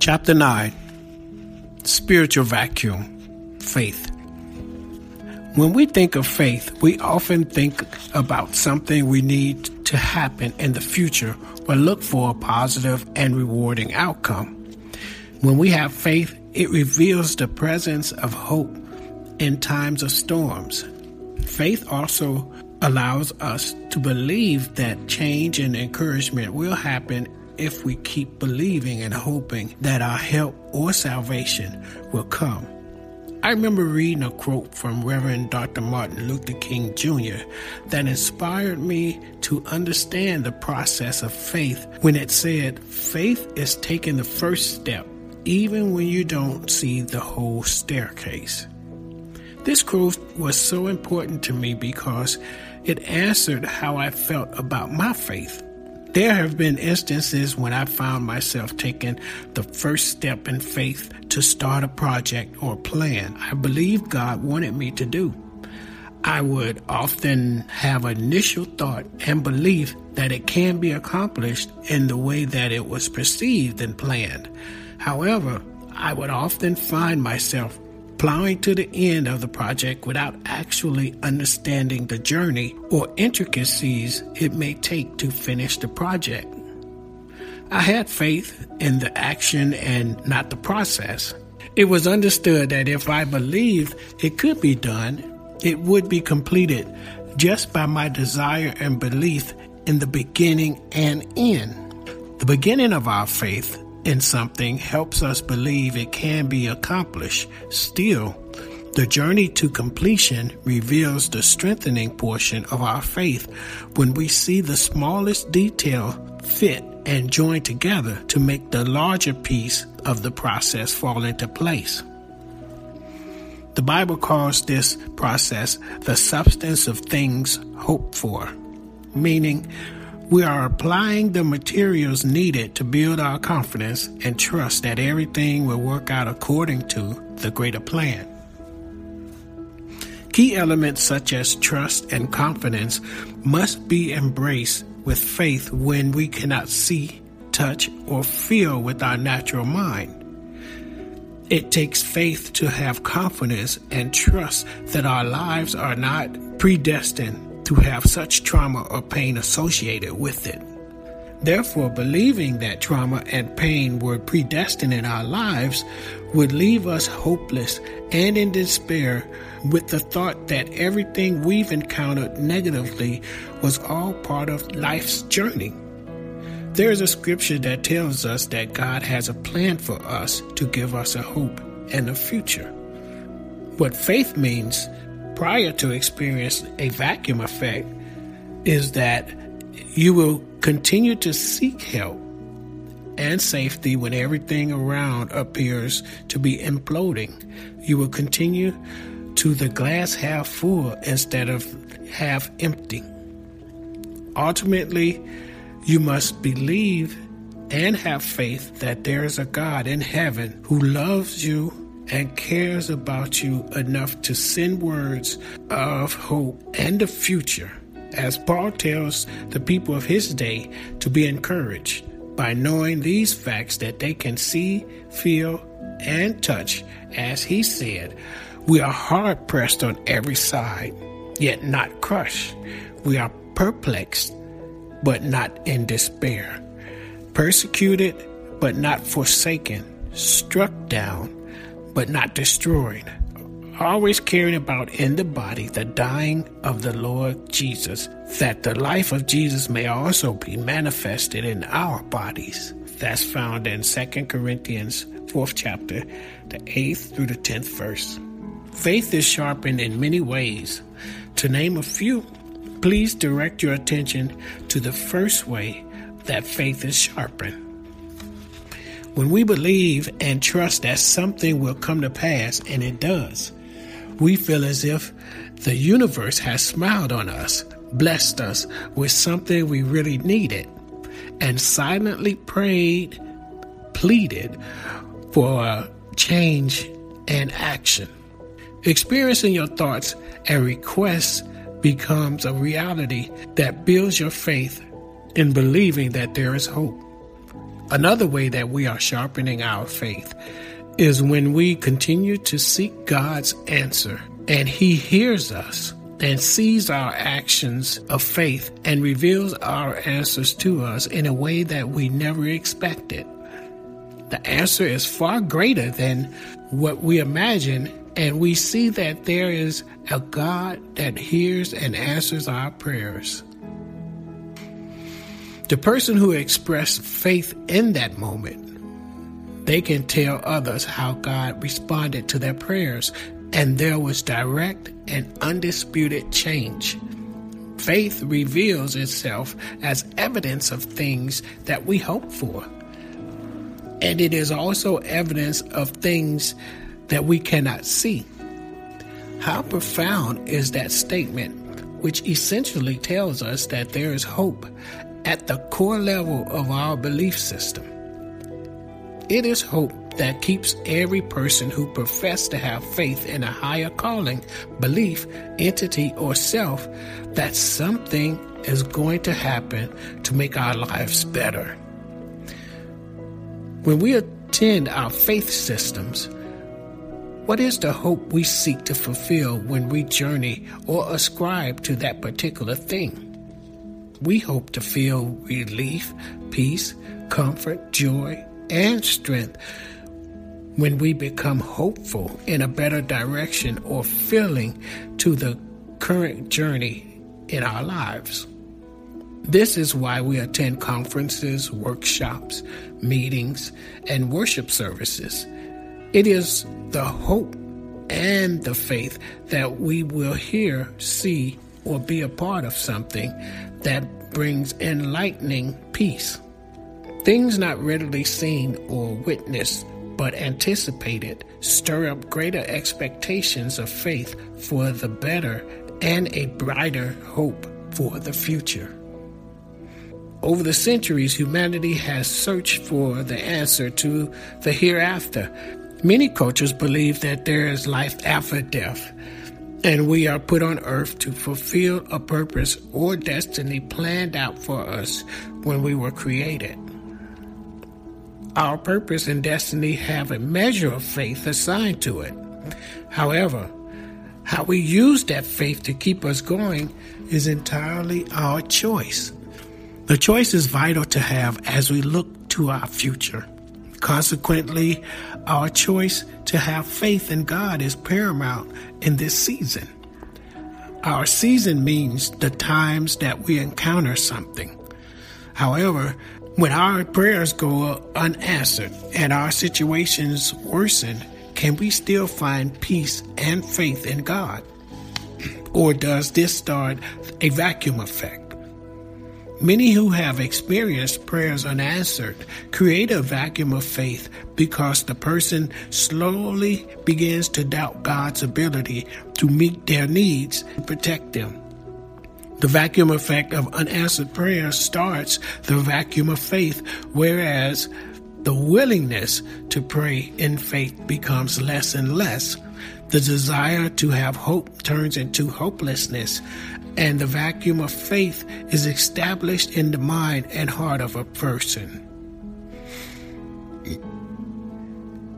Chapter 9 Spiritual Vacuum Faith. When we think of faith, we often think about something we need to happen in the future or look for a positive and rewarding outcome. When we have faith, it reveals the presence of hope in times of storms. Faith also allows us to believe that change and encouragement will happen if we keep believing and hoping that our help or salvation will come. I remember reading a quote from Reverend Dr. Martin Luther King Jr. that inspired me to understand the process of faith when it said, Faith is taking the first step, even when you don't see the whole staircase. This quote was so important to me because it answered how I felt about my faith. There have been instances when I found myself taking the first step in faith to start a project or plan I believed God wanted me to do. I would often have initial thought and belief that it can be accomplished in the way that it was perceived and planned. However, I would often find myself plowing to the end of the project without actually understanding the journey or intricacies it may take to finish the project. I had faith in the action and not the process. It was understood that if I believed it could be done, it would be completed just by my desire and belief in the beginning and end. The beginning of our faith in something helps us believe it can be accomplished. Still, the journey to completion reveals the strengthening portion of our faith when we see the smallest detail fit and join together to make the larger piece of the process fall into place. The Bible calls this process the substance of things hoped for, meaning we are applying the materials needed to build our confidence and trust that everything will work out according to the greater plan. Key elements such as trust and confidence must be embraced with faith when we cannot see, touch, or feel with our natural mind. It takes faith to have confidence and trust that our lives are not predestined to have such trauma or pain associated with it. Therefore, believing that trauma and pain were predestined in our lives would leave us hopeless and in despair with the thought that everything we've encountered negatively was all part of life's journey. There is a scripture that tells us that God has a plan for us to give us a hope and a future. What faith means prior to experience a vacuum effect is that you will continue to seek help and safety when everything around appears to be imploding. You will continue to the glass half full instead of half empty. Ultimately, you must believe and have faith that there is a God in heaven who loves you and cares about you enough to send words of hope and the future, as Paul tells the people of his day to be encouraged by knowing these facts that they can see, feel, and touch. As he said, we are hard pressed on every side, yet not crushed. We are perplexed, but not in despair. Persecuted, but not forsaken. Struck down, but not destroyed. Always caring about in the body the dying of the Lord Jesus, that the life of Jesus may also be manifested in our bodies. That's found in 2 Corinthians 4th chapter, the 8th through the 10th verse. Faith is sharpened in many ways. To name a few, please direct your attention to the first way that faith is sharpened. When we believe and trust that something will come to pass, and it does, we feel as if the universe has smiled on us, blessed us with something we really needed, and silently prayed, pleaded for change and action. Experiencing your thoughts and requests becomes a reality that builds your faith in believing that there is hope. Another way that we are sharpening our faith is when we continue to seek God's answer and He hears us and sees our actions of faith and reveals our answers to us in a way that we never expected. The answer is far greater than what we imagine, and we see that there is a God that hears and answers our prayers. The person who expressed faith in that moment, they can tell others how God responded to their prayers and there was direct and undisputed change. Faith reveals itself as evidence of things that we hope for. And it is also evidence of things that we cannot see. How profound is that statement, which essentially tells us that there is hope at the core level of our belief system? It is hope that keeps every person who professes to have faith in a higher calling, belief, entity, or self that something is going to happen to make our lives better. When we attend our faith systems, what is the hope we seek to fulfill when we journey or ascribe to that particular thing? We hope to feel relief, peace, comfort, joy, and strength when we become hopeful in a better direction or feeling to the current journey in our lives. This is why we attend conferences, workshops, meetings, and worship services. It is the hope and the faith that we will hear, see, or be a part of something that brings enlightening peace. Things not readily seen or witnessed but anticipated, stir up greater expectations of faith for the better and a brighter hope for the future. Over the centuries, humanity has searched for the answer to the hereafter. Many cultures believe that there is life after death, and we are put on earth to fulfill a purpose or destiny planned out for us when we were created. Our purpose and destiny have a measure of faith assigned to it. However, how we use that faith to keep us going is entirely our choice. The choice is vital to have as we look to our future. Consequently, our choice to have faith in God is paramount in this season. Our season means the times that we encounter something. However, when our prayers go unanswered and our situations worsen, can we still find peace and faith in God? Or does this start a vacuum effect? Many who have experienced prayers unanswered create a vacuum of faith because the person slowly begins to doubt God's ability to meet their needs and protect them. The vacuum effect of unanswered prayer starts the vacuum of faith, whereas the willingness to pray in faith becomes less and less. The desire to have hope turns into hopelessness, and the vacuum of faith is established in the mind and heart of a person. It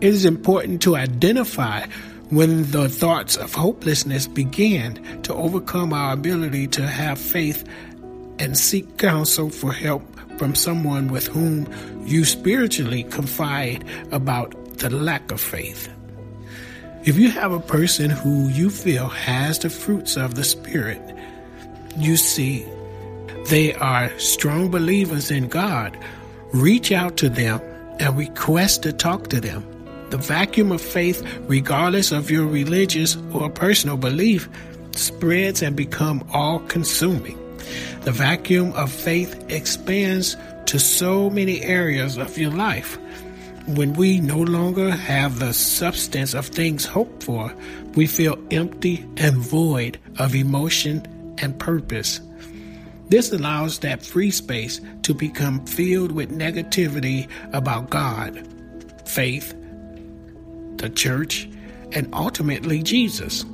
is important to identify when the thoughts of hopelessness begin to overcome our ability to have faith and seek counsel for help from someone with whom you spiritually confide about the lack of faith. If you have a person who you feel has the fruits of the Spirit, you see they are strong believers in God, reach out to them and request to talk to them. The vacuum of faith, regardless of your religious or personal belief, spreads and become all consuming. The vacuum of faith expands to so many areas of your life. When we no longer have the substance of things hoped for, we feel empty and void of emotion and purpose. This allows that free space to become filled with negativity about God, faith, the church, and ultimately Jesus.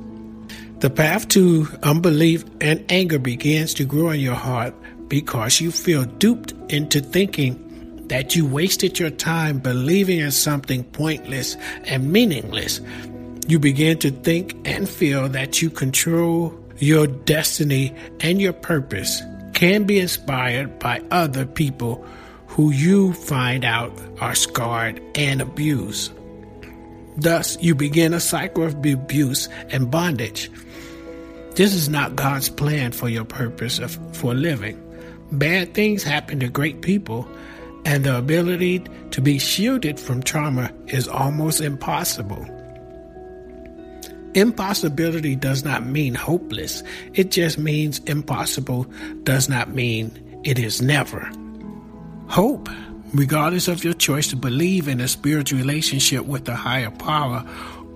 The path to unbelief and anger begins to grow in your heart because you feel duped into thinking that you wasted your time believing in something pointless and meaningless. You begin to think and feel that you control your destiny and your purpose can be inspired by other people who you find out are scarred and abused. Thus, you begin a cycle of abuse and bondage. This is not God's plan for your purpose of, for living. Bad things happen to great people, and the ability to be shielded from trauma is almost impossible. Impossibility does not mean hopeless. It just means impossible does not mean it is never. Hope, regardless of your choice to believe in a spiritual relationship with a higher power,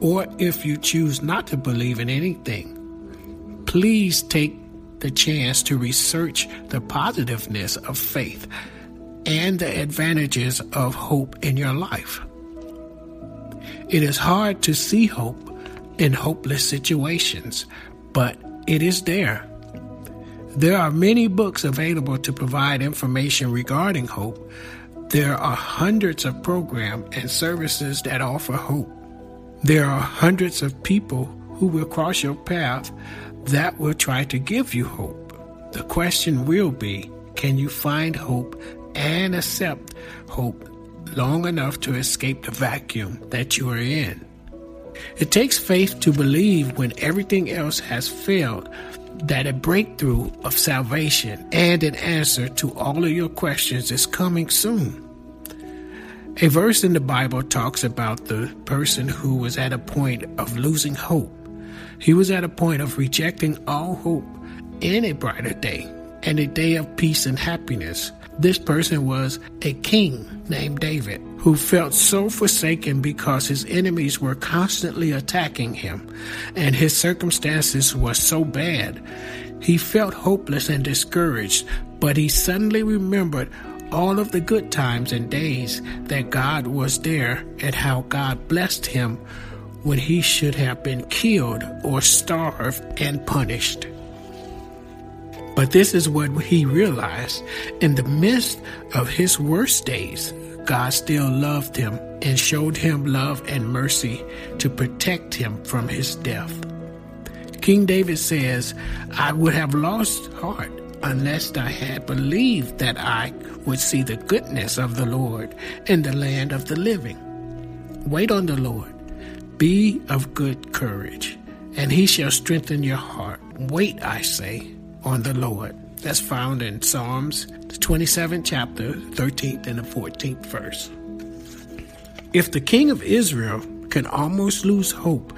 or if you choose not to believe in anything, please take the chance to research the positiveness of faith and the advantages of hope in your life. It is hard to see hope in hopeless situations, but it is there. There are many books available to provide information regarding hope. There are hundreds of programs and services that offer hope. There are hundreds of people who will cross your path that will try to give you hope. The question will be can you find hope and accept hope long enough to escape the vacuum that you are in? It takes faith to believe when everything else has failed that a breakthrough of salvation and an answer to all of your questions is coming soon. A verse in the Bible talks about the person who was at a point of losing hope. He was at a point of rejecting all hope in a brighter day and a day of peace and happiness. This person was a king named David who felt so forsaken because his enemies were constantly attacking him and his circumstances were so bad. He felt hopeless and discouraged, but he suddenly remembered all of the good times and days that God was there and how God blessed him when he should have been killed or starved and punished. But this is what he realized. In the midst of his worst days, God still loved him and showed him love and mercy to protect him from his death. King David says, I would have lost heart unless I had believed that I would see the goodness of the Lord in the land of the living. Wait on the Lord. Be of good courage, and he shall strengthen your heart. Wait, I say, on the Lord. That's found in Psalms, the 27th chapter, 13th and the 14th verse. If the king of Israel can almost lose hope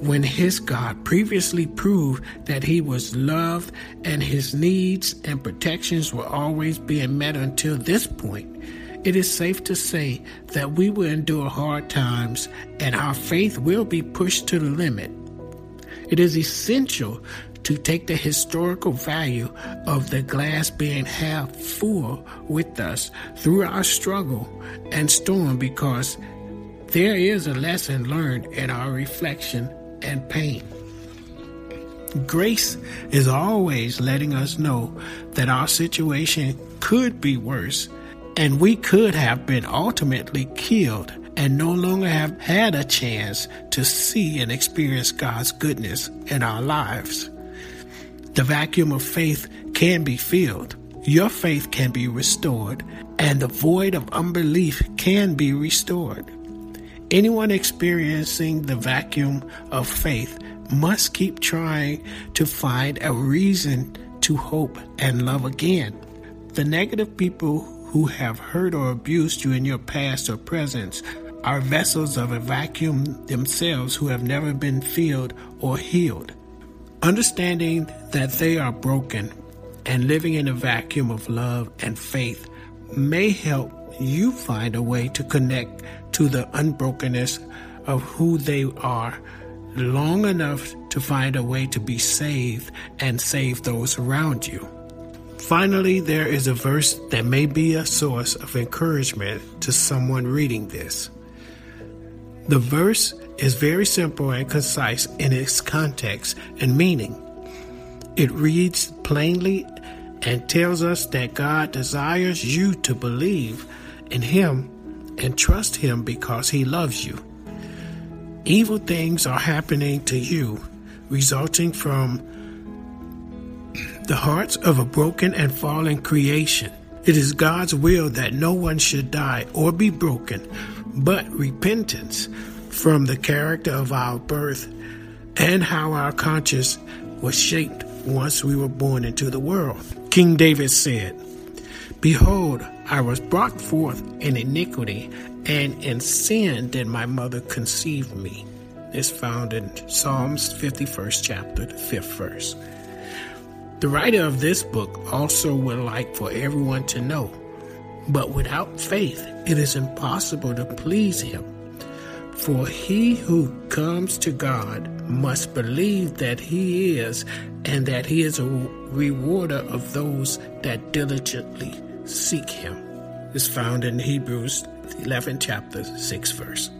when his God previously proved that he was loved and his needs and protections were always being met until this point, it is safe to say that we will endure hard times and our faith will be pushed to the limit. It is essential to take the historical value of the glass being half full with us through our struggle and storm because there is a lesson learned in our reflection and pain. Grace is always letting us know that our situation could be worse and we could have been ultimately killed and no longer have had a chance to see and experience God's goodness in our lives. The vacuum of faith can be filled. Your faith can be restored, and the void of unbelief can be restored. Anyone experiencing the vacuum of faith must keep trying to find a reason to hope and love again. The negative people who have hurt or abused you in your past or present are vessels of a vacuum themselves who have never been filled or healed. Understanding that they are broken and living in a vacuum of love and faith may help you find a way to connect to the unbrokenness of who they are long enough to find a way to be saved and save those around you. Finally, there is a verse that may be a source of encouragement to someone reading this. The verse is very simple and concise in its context and meaning. It reads plainly and tells us that God desires you to believe in Him and trust Him because He loves you. Evil things are happening to you, resulting from the hearts of a broken and fallen creation. It is God's will that no one should die or be broken, but repentance from the character of our birth and how our conscience was shaped once we were born into the world. King David said, Behold, I was brought forth in iniquity, and in sin did my mother conceive me. It's found in Psalms 51st chapter, the 5th verse. The writer of this book also would like for everyone to know, but without faith it is impossible to please him. For he who comes to God must believe that he is, and that he is a rewarder of those that diligently seek him. Is found in Hebrews 11 chapter 6 verse.